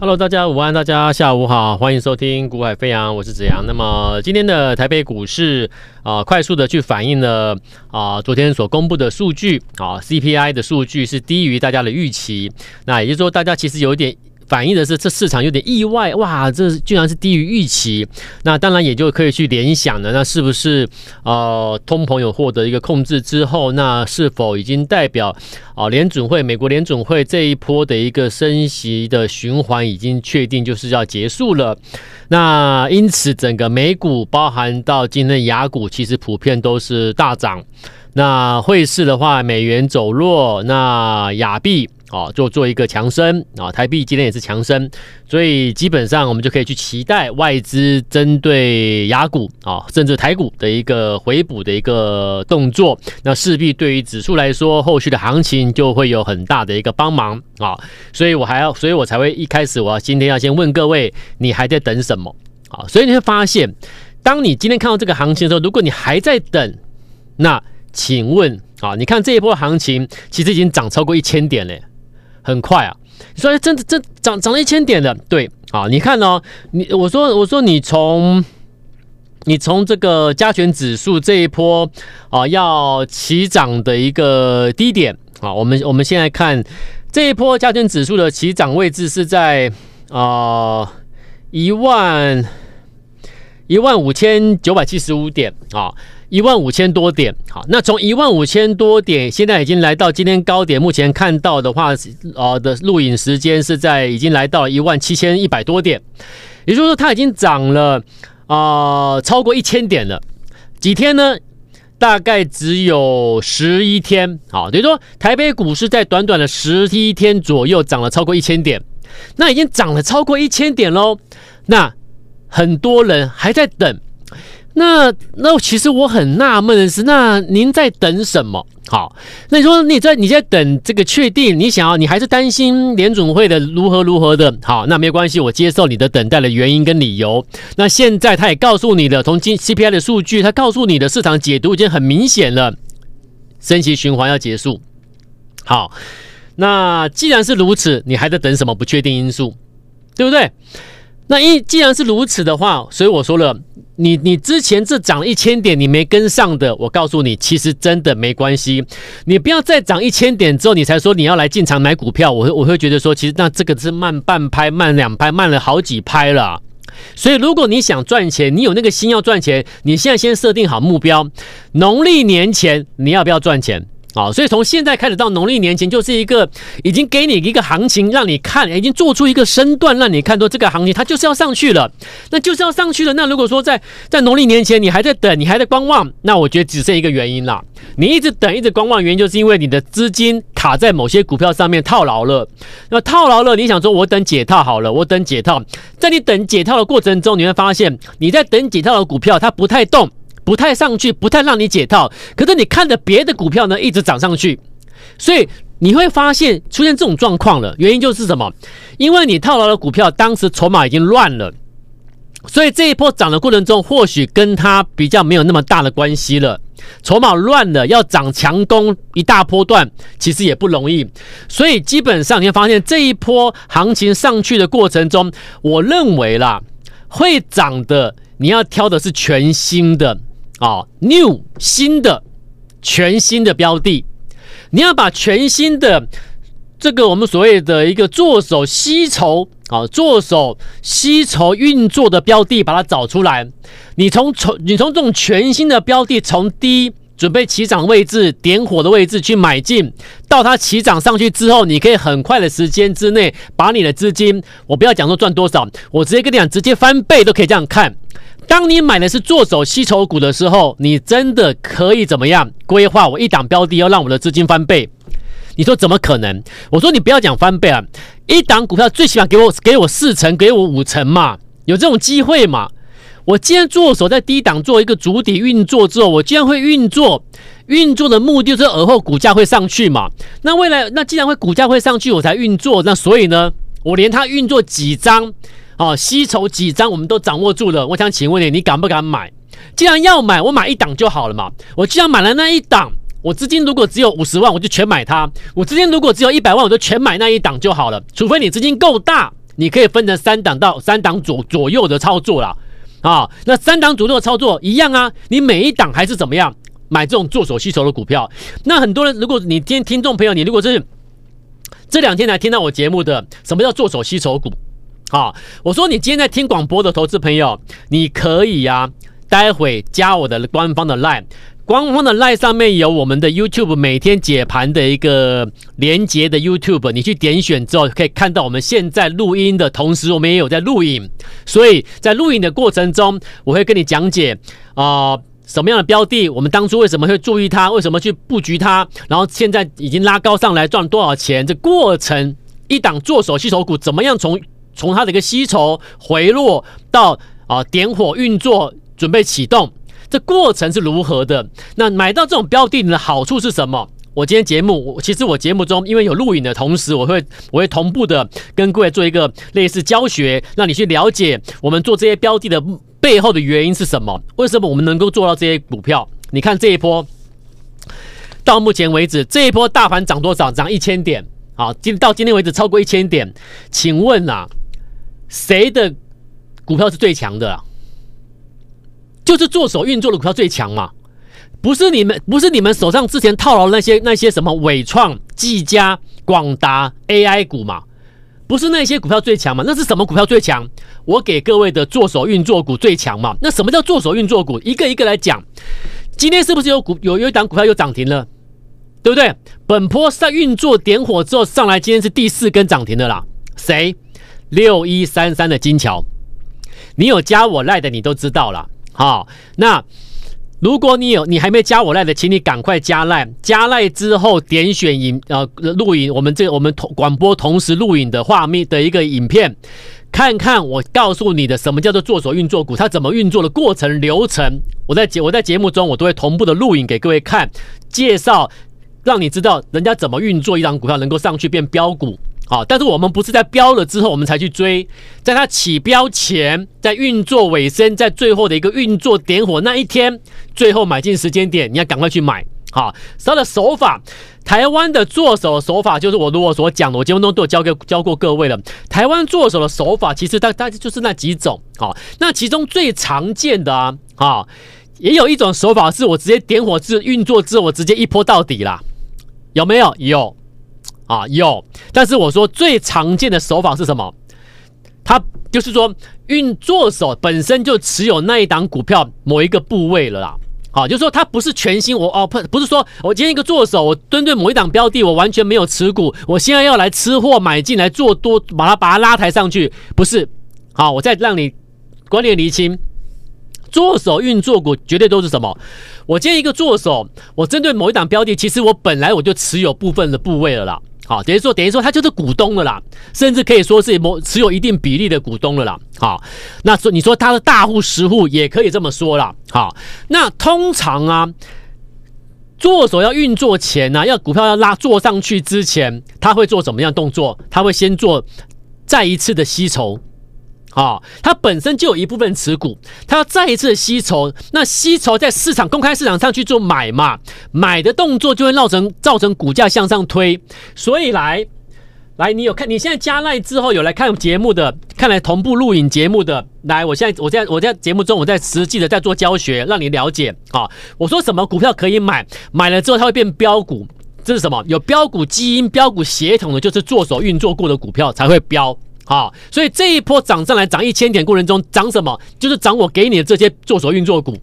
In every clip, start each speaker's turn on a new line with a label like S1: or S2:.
S1: Hello，大家午安，大家下午好，欢迎收听《股海飞扬》，我是子阳。那么今天的台北股市啊、快速的去反映了啊、昨天所公布的数据啊、，CPI 的数据是低于大家的预期。那也就是说，大家其实有一点。反映的是这市场有点意外哇，这居然是低于预期，那当然也就可以去联想了，那是不是呃通膨有获得一个控制之后，那是否已经代表啊、联准会美国联准会这一波的一个升息的循环已经确定就是要结束了？那因此整个美股包含到今天的亚股，其实普遍都是大涨。那汇市的话，美元走弱，那亚币。啊，做做一个强升啊，台币今天也是强升，所以基本上我们就可以去期待外资针对雅股啊，甚至台股的一个回补的一个动作，那势必对于指数来说，后续的行情就会有很大的一个帮忙啊，所以我还要，所以我才会一开始我要今天要先问各位，你还在等什么啊？所以你会发现，当你今天看到这个行情的时候，如果你还在等，那请问啊，你看这一波行情其实已经涨超过一千点了。很快啊！你说真的，这涨涨了一千点的，对啊？你看哦，你我说我说你从你从这个加权指数这一波啊要起涨的一个低点啊，我们我们现在看这一波加权指数的起涨位置是在啊一万一万五千九百七十五点啊。一万五千多点，好，那从一万五千多点，现在已经来到今天高点。目前看到的话，呃的录影时间是在已经来到一万七千一百多点，也就是说，它已经涨了啊、超过一千点了。几天呢？大概只有十一天，好，等于说台北股市在短短的十一天左右涨了超过一千点，那已经涨了超过一千点喽。那很多人还在等。那那其实我很纳闷的是，那您在等什么？好，那你说你在你在等这个确定，你想要你还是担心联准会的如何如何的？好，那没关系，我接受你的等待的原因跟理由。那现在他也告诉你的，从今 CPI 的数据，他告诉你的市场解读已经很明显了，升息循环要结束。好，那既然是如此，你还在等什么不确定因素？对不对？那一既然是如此的话，所以我说了。你你之前这涨了一千点，你没跟上的，我告诉你，其实真的没关系。你不要再涨一千点之后，你才说你要来进场买股票，我我会觉得说，其实那这个是慢半拍、慢两拍、慢了好几拍了。所以，如果你想赚钱，你有那个心要赚钱，你现在先设定好目标，农历年前你要不要赚钱？好，所以从现在开始到农历年前，就是一个已经给你一个行情让你看，已经做出一个身段让你看，说这个行情它就是要上去了，那就是要上去了。那如果说在在农历年前你还在等，你还在观望，那我觉得只剩一个原因了。你一直等，一直观望，原因就是因为你的资金卡在某些股票上面套牢了。那套牢了，你想说我等解套好了，我等解套，在你等解套的过程中，你会发现你在等解套的股票它不太动。不太上去，不太让你解套。可是你看的别的股票呢，一直涨上去，所以你会发现出现这种状况了。原因就是什么？因为你套牢的股票当时筹码已经乱了，所以这一波涨的过程中，或许跟它比较没有那么大的关系了。筹码乱了，要涨强攻一大波段，其实也不容易。所以基本上你会发现这一波行情上去的过程中，我认为啦，会涨的你要挑的是全新的。啊、，new 新的全新的标的，你要把全新的这个我们所谓的一个做手吸筹啊，做手吸筹运作的标的，把它找出来。你从从你从这种全新的标的，从低准备起涨位置、点火的位置去买进，到它起涨上去之后，你可以很快的时间之内把你的资金，我不要讲说赚多少，我直接跟你讲，直接翻倍都可以这样看。当你买的是做手吸筹股的时候，你真的可以怎么样规划？我一档标的要让我的资金翻倍，你说怎么可能？我说你不要讲翻倍啊，一档股票最起码给我给我四成，给我五成嘛，有这种机会嘛？我既然做手在低档做一个主体运作之后，我既然会运作，运作的目的就是而后股价会上去嘛。那未来那既然会股价会上去，我才运作，那所以呢，我连它运作几张。哦，吸筹几张我们都掌握住了。我想请问你，你敢不敢买？既然要买，我买一档就好了嘛。我既然买了那一档，我资金如果只有五十万，我就全买它；我资金如果只有一百万，我就全买那一档就好了。除非你资金够大，你可以分成三档到三档左左右的操作啦。啊，那三档左右的操作一样啊，你每一档还是怎么样买这种做手吸筹的股票？那很多人，如果你今天听众朋友，你如果是这两天才听到我节目的，什么叫做手吸筹股？啊，我说你今天在听广播的投资朋友，你可以呀、啊，待会加我的官方的 line。官方的 LINE 上面有我们的 YouTube 每天解盘的一个连接的 YouTube，你去点选之后可以看到我们现在录音的同时，我们也有在录影，所以在录影的过程中，我会跟你讲解啊、什么样的标的，我们当初为什么会注意它，为什么去布局它，然后现在已经拉高上来赚多少钱，这过程一档做手吸手股怎么样从从它的一个吸筹回落到啊、点火运作准备启动。这过程是如何的？那买到这种标的的好处是什么？我今天节目，我其实我节目中因为有录影的同时，我会我会同步的跟各位做一个类似教学，让你去了解我们做这些标的的背后的原因是什么？为什么我们能够做到这些股票？你看这一波，到目前为止这一波大盘涨多少？涨一千点，好，今到今天为止超过一千点。请问啊，谁的股票是最强的啊？就是做手运作的股票最强嘛，不是你们，不是你们手上之前套牢那些那些什么伟创、技嘉、广达 AI 股嘛，不是那些股票最强嘛？那是什么股票最强？我给各位的做手运作股最强嘛？那什么叫做手运作股？一个一个来讲，今天是不是有股有有一档股票又涨停了，对不对？本波在运作点火之后上来，今天是第四根涨停的啦。谁？六一三三的金桥，你有加我赖的，你都知道了。好，那如果你有你还没加我赖的，请你赶快加赖。加赖之后点选影呃录影，我们这我们同广播同时录影的画面的一个影片，看看我告诉你的什么叫做做手运作股，它怎么运作的过程流程。我在节我在节目中我都会同步的录影给各位看，介绍让你知道人家怎么运作一张股票能够上去变标股。好，但是我们不是在标了之后我们才去追，在它起标前，在运作尾声，在最后的一个运作点火那一天，最后买进时间点，你要赶快去买。好，它的手法，台湾的做手手法就是我如果所讲的，我节目中都有教给教过各位了。台湾做手的手法其实大大概就是那几种。好，那其中最常见的啊，啊，也有一种手法是我直接点火之运作之后，我直接一波到底啦，有没有？有。啊，有，但是我说最常见的手法是什么？他就是说运作手本身就持有那一档股票某一个部位了啦。好，就是说他不是全新，我哦不不是说我今天一个做手，我针对某一档标的，我完全没有持股，我现在要来吃货买进来做多，把它把它拉抬上去，不是。好，我再让你观念厘清，做手运作股绝对都是什么？我今天一个做手，我针对某一档标的，其实我本来我就持有部分的部位了啦。好，等于说，等于说，他就是股东了啦，甚至可以说是某持有一定比例的股东了啦。好，那说你说他的大户、实户也可以这么说啦。好，那通常啊，做手要运作前呢、要股票要拉做上去之前，他会做什么样动作？他会先做再一次的吸筹。啊，它本身就有一部分持股，它要再一次吸筹，那吸筹在市场公开市场上去做买嘛，买的动作就会造成造成股价向上推，所以来来，你有看你现在加赖之后有来看节目的，看来同步录影节目的，来，我现在我在我在节目中我在实际的在做教学，让你了解啊，我说什么股票可以买，买了之后它会变标股，这是什么？有标股基因、标股协同的，就是做手运作过的股票才会标。好，所以这一波涨上来涨一千点过程中涨什么？就是涨我给你的这些做手运作股。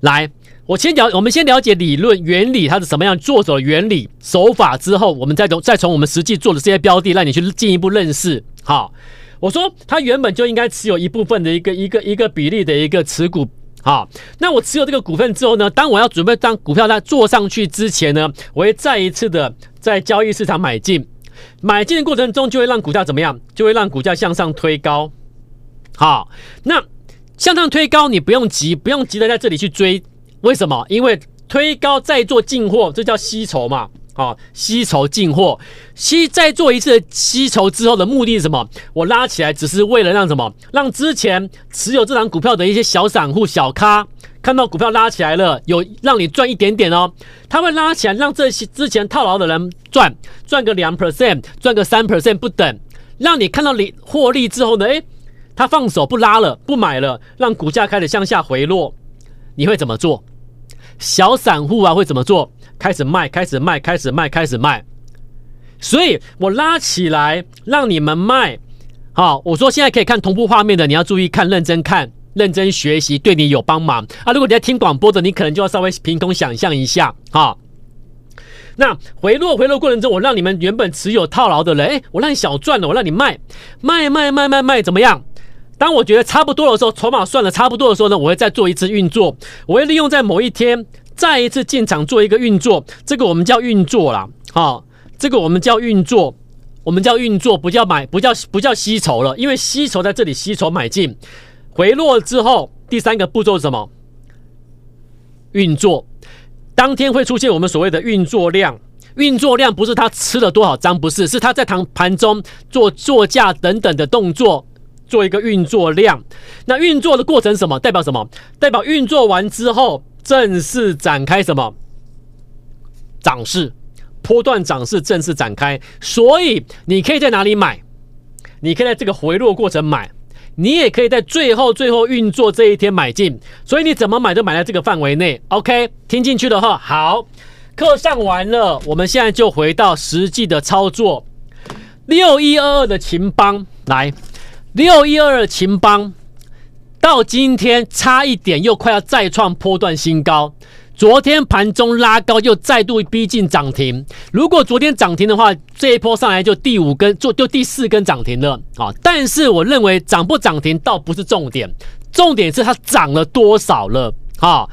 S1: 来，我先了，我们先了解理论原理，它是什么样做手原理手法之后，我们再从再从我们实际做的这些标的，让你去进一步认识。好，我说它原本就应该持有一部分的一个一个一个比例的一个持股。好，那我持有这个股份之后呢，当我要准备当股票在做上去之前呢，我会再一次的在交易市场买进。买进的过程中，就会让股价怎么样？就会让股价向上推高。好，那向上推高，你不用急，不用急着在这里去追。为什么？因为推高再做进货，这叫吸筹嘛。好，吸筹进货，吸再做一次吸筹之后的目的是什么？我拉起来只是为了让什么？让之前持有这档股票的一些小散户、小咖。看到股票拉起来了，有让你赚一点点哦，他会拉起来，让这些之前套牢的人赚赚个两 percent，赚个三 percent 不等，让你看到你获利之后呢，诶，他放手不拉了，不买了，让股价开始向下回落，你会怎么做？小散户啊会怎么做？开始卖，开始卖，开始卖，开始卖。所以我拉起来让你们卖。好，我说现在可以看同步画面的，你要注意看，认真看，认真学习，对你有帮忙啊。如果你在听广播的，你可能就要稍微凭空想象一下啊。那回落回落过程中，我让你们原本持有套牢的人，诶，我让你小赚了，我让你卖，卖卖卖卖卖，怎么样？当我觉得差不多的时候，筹码算了差不多的时候呢，我会再做一次运作，我会利用在某一天再一次进场做一个运作，这个我们叫运作啦。好，这个我们叫运作。我们叫运作，不叫买，不叫不叫吸筹了，因为吸筹在这里吸筹买进，回落之后，第三个步骤是什么？运作，当天会出现我们所谓的运作量，运作量不是他吃了多少张，不是，是他在盘盘中做做价等等的动作，做一个运作量。那运作的过程什么？代表什么？代表运作完之后正式展开什么？涨势。波段涨势正式展开，所以你可以在哪里买？你可以在这个回落过程买，你也可以在最后最后运作这一天买进。所以你怎么买都买在这个范围内。OK，听进去的话，好，课上完了，我们现在就回到实际的操作。六一二二的勤邦来，六一二二的勤邦到今天差一点又快要再创波段新高。昨天盘中拉高，又再度逼近涨停。如果昨天涨停的话，这一波上来就第五根，就就第四根涨停了啊！但是我认为涨不涨停倒不是重点，重点是它涨了多少了啊！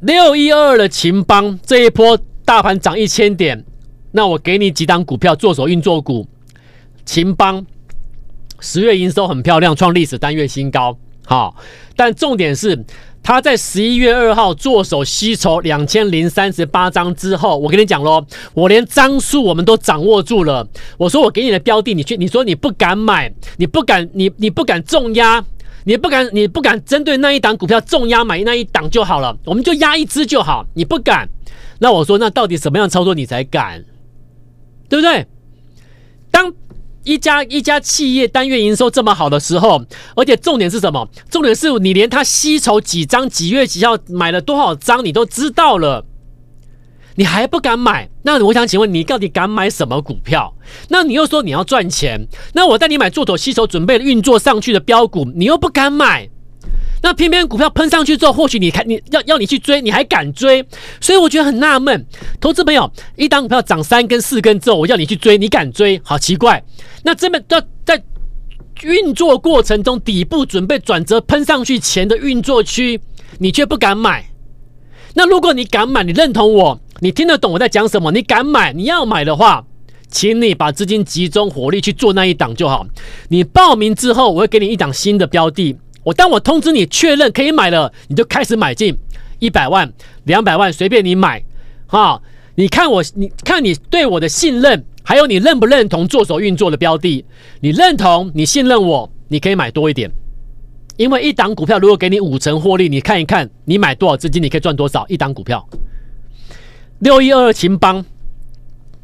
S1: 六一二的秦邦这一波大盘涨一千点，那我给你几档股票做手运作股。秦邦十月营收很漂亮，创历史单月新高。好，但重点是。他在十一月二号做手吸筹两千零三十八张之后，我跟你讲喽，我连张数我们都掌握住了。我说我给你的标的，你去，你说你不敢买，你不敢，你你不敢重压，你不敢，你不敢针对那一档股票重压买那一档就好了，我们就压一支就好。你不敢，那我说那到底什么样操作你才敢，对不对？当。一家一家企业单月营收这么好的时候，而且重点是什么？重点是你连他吸筹几张、几月几号买了多少张，你都知道了，你还不敢买？那我想请问你，到底敢买什么股票？那你又说你要赚钱，那我带你买做头吸筹准备运作上去的标股，你又不敢买？那偏偏股票喷上去之后，或许你看你要要你去追，你还敢追？所以我觉得很纳闷，投资朋友，一档股票涨三根四根之后，我要你去追，你敢追？好奇怪。那这边在在运作过程中，底部准备转折喷上去前的运作区，你却不敢买。那如果你敢买，你认同我，你听得懂我在讲什么？你敢买，你要买的话，请你把资金集中火力去做那一档就好。你报名之后，我会给你一档新的标的。我当我通知你确认可以买了，你就开始买进一百万、两百万，随便你买，哈！你看我，你看你对我的信任，还有你认不认同做手运作的标的？你认同，你信任我，你可以买多一点，因为一档股票如果给你五成获利，你看一看，你买多少资金，你可以赚多少一档股票。六一二二勤邦。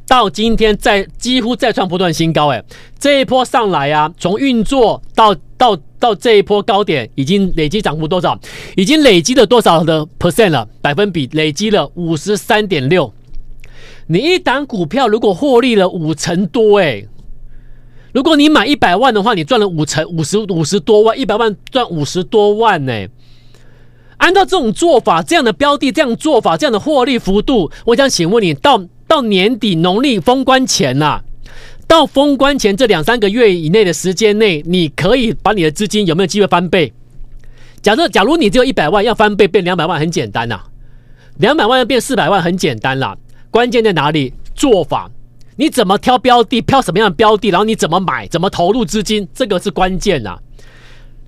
S1: 到今天再几乎再创不断新高，哎，这一波上来啊，从运作到到到这一波高点，已经累积涨幅多少？已经累积了多少的 percent 了？百分比累积了五十三点六。你一档股票如果获利了五成多，哎，如果你买一百万的话，你赚了五成五十五十多万，一百万赚五十多万呢。按照这种做法，这样的标的，这样做法，这样的获利幅度，我想请问你到。到年底农历封关前呐、到封关前这两三个月以内的时间内，你可以把你的资金有没有机会翻倍？假设假如你只有一百万，要翻倍变两百万很简单呐、啊，两百万要变四百万很简单啦。关键在哪里？做法，你怎么挑标的，挑什么样的标的，然后你怎么买，怎么投入资金，这个是关键呐。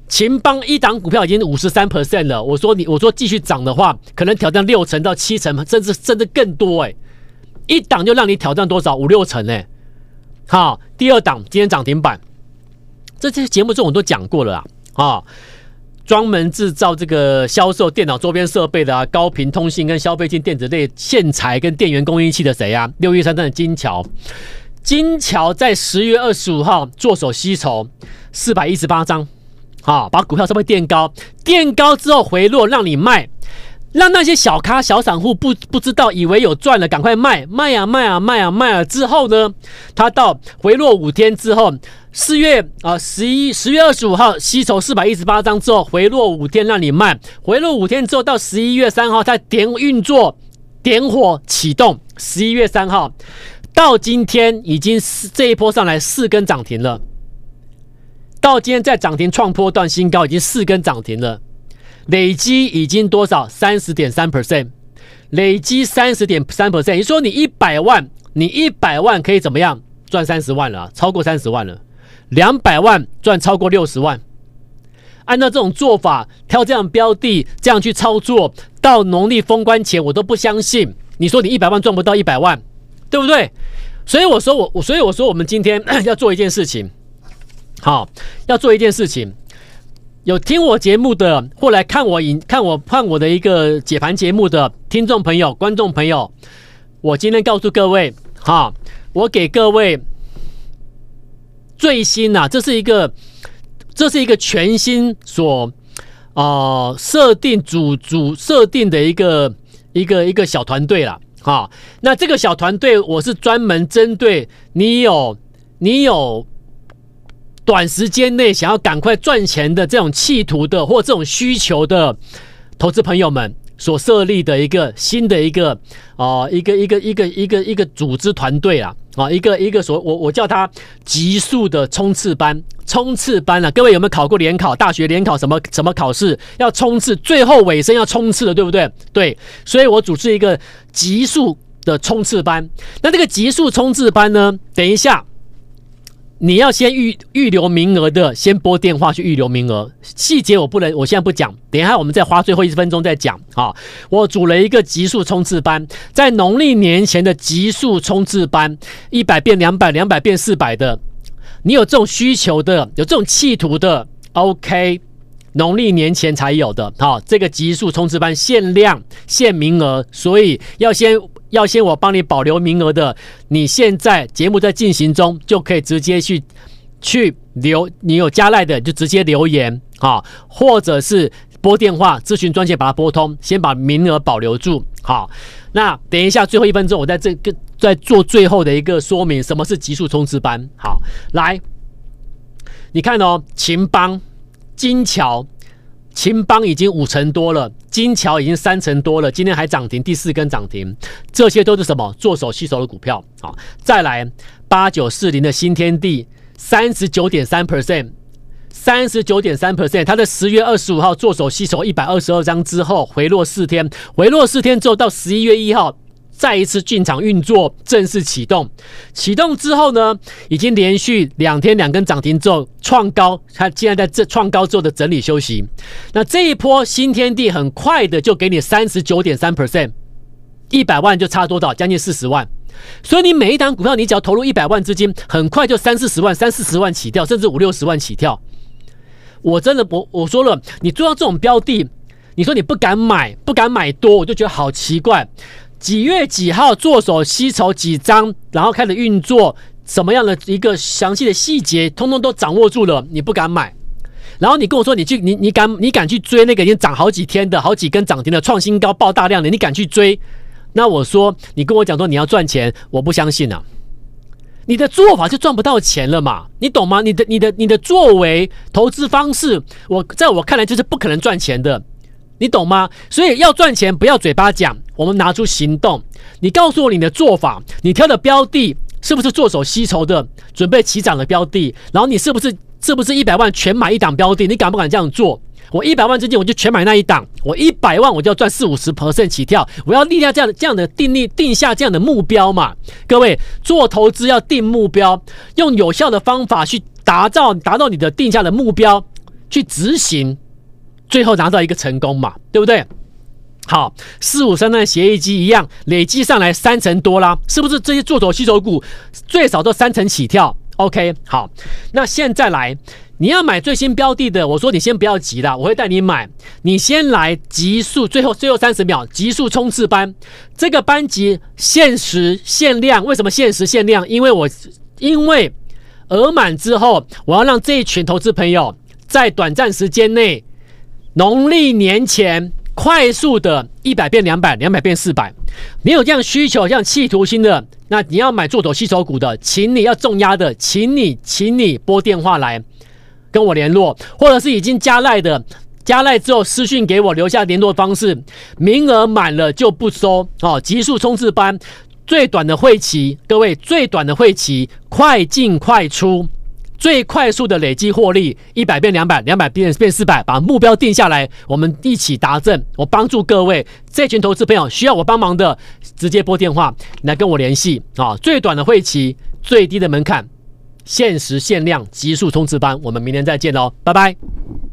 S1: 秦邦一档股票已经五十三 percent 了，我说你，我说继续涨的话，可能挑战六成到七成，甚至甚至更多哎、一档就让你挑战多少五六成呢？好，第二档今天涨停板，这些节目中我都讲过了啦。啊，专门制造这个销售电脑周边设备的啊，高频通信跟消费性电子类线材跟电源供应器的谁啊？六一三三的金桥，金桥在十月二十五号做手吸筹四百一十八张，好，把股票稍微垫高，垫高之后回落让你卖，让那些小咖小散户不不知道，以为有赚了，赶快卖卖啊卖啊卖啊卖啊！之后呢，它到回落五天之后，四月啊十一十月二十五号吸筹四百一十八张之后回落五天让你卖，回落五天之后到十一月三号他点运作点火启动，十一月三号。到今天已经是这一波上来四根涨停了，到今天在涨停创波段新高，已经四根涨停了，累积已经多少？三十点三 percent，累积三十点三 percent。你说你一百万，你一百万可以怎么样？赚三十万了，超过三十万了。两百万赚超过六十万。按照这种做法，挑这样标的，这样去操作，到农历封关前，我都不相信。你说你一百万赚不到一百万？对不对？所以我说我我所以我说我们今天 要做一件事情，好，要做一件事情。有听我节目的或来看我影看我看我的一个解盘节目的听众朋友、观众朋友，我今天告诉各位，哈，我给各位最新呐、啊，这是一个这是一个全新所啊设定组组设定的一个一个一个小团队了。好，那这个小团队，我是专门针对你有你有短时间内想要赶快赚钱的这种企图的或这种需求的投资朋友们所设立的一个新的一个啊、一个一个一个一个一个组织团队啊啊一个一个所我我叫它极速的冲刺班。冲刺班啊，各位有没有考过联考？大学联考什么什么考试要冲刺，最后尾声要冲刺的，对不对？对，所以我组织一个极速的冲刺班。那这个极速冲刺班呢？等一下，你要先预预留名额的，先拨电话去预留名额。细节我不能，我现在不讲。等一下我们再花最后一分钟再讲。好，我组了一个极速冲刺班，在农历年前的极速冲刺班，一百变两百，两百变四百的。你有这种需求的，有这种企图的，OK，农历年前才有的，好，这个极速冲刺班限量限名额，所以要先要先我帮你保留名额的，你现在节目在进行中，就可以直接去去留，你有加赖的就直接留言啊，或者是拨电话咨询专线把它拨通，先把名额保留住，好，那等一下最后一分钟，我在这个。在做最后的一个说明，什么是极速冲刺班？好，来，你看哦，秦邦、金桥、秦邦已经五成多了，金桥已经三成多了，今天还涨停，第四根涨停，这些都是什么？做手吸筹的股票。啊，再来八九四零的新天地，三十九点三 percent，三十九点三 percent，它在十月二十五号做手吸筹一百二十二张之后，回落四天，回落四天之后到十一月一号。再一次进场运作，正式启动。启动之后呢，已经连续两天两根涨停之后创高，它现在在这创高之后的整理休息。那这一波新天地很快的就给你三十九点三 percent，一百万就差多少？将近四十万。所以你每一档股票，你只要投入一百万资金，很快就三四十万、三四十万起跳，甚至五六十万起跳。我真的我我说了，你做到这种标的，你说你不敢买，不敢买多，我就觉得好奇怪。几月几号做手吸筹几张，然后开始运作，什么样的一个详细的细节，通通都掌握住了，你不敢买。然后你跟我说，你去，你你敢，你敢去追那个已经涨好几天的好几根涨停的创新高爆大量的，你敢去追？那我说，你跟我讲说你要赚钱，我不相信啊。你的做法就赚不到钱了嘛，你懂吗？你的你的你的作为投资方式，我在我看来就是不可能赚钱的。你懂吗？所以要赚钱，不要嘴巴讲，我们拿出行动。你告诉我你的做法，你挑的标的是不是做手吸筹的，准备起涨的标的？然后你是不是是不是一百万全买一档标的？你敢不敢这样做？我一百万资金我就全买那一档，我一百万我就要赚四五十 percent 起跳，我要立下这样的这样的定力，定下这样的目标嘛？各位做投资要定目标，用有效的方法去达到达到你的定下的目标，去执行。最后拿到一个成功嘛，对不对？好，四五三三协议机一样，累计上来三成多啦，是不是？这些做手吸筹股最少都三成起跳 OK，好，那现在来，你要买最新标的的，我说你先不要急啦，我会带你买，你先来极速，最后最后三十秒极速冲刺班，这个班级限时限量，为什么限时限量？因为我因为额满之后，我要让这一群投资朋友在短暂时间内，农历年前快速的一百变两百，两百变四百，你有这样需求，这样企图心的。那你要买做多吸筹股的，请你要重压的，请你，请你拨电话来跟我联络，或者是已经加赖的，加赖之后私讯给我留下联络方式，名额满了就不收哦。极速冲刺班最短的会期，各位最短的会期，快进快出。最快速的累积获利，一百变两百，两百变变四百，把目标定下来，我们一起达阵。我帮助各位这群投资朋友需要我帮忙的，直接拨电话来跟我联系啊！最短的会期，最低的门槛，限时限量，急速冲刺班，我们明天再见喽，拜拜。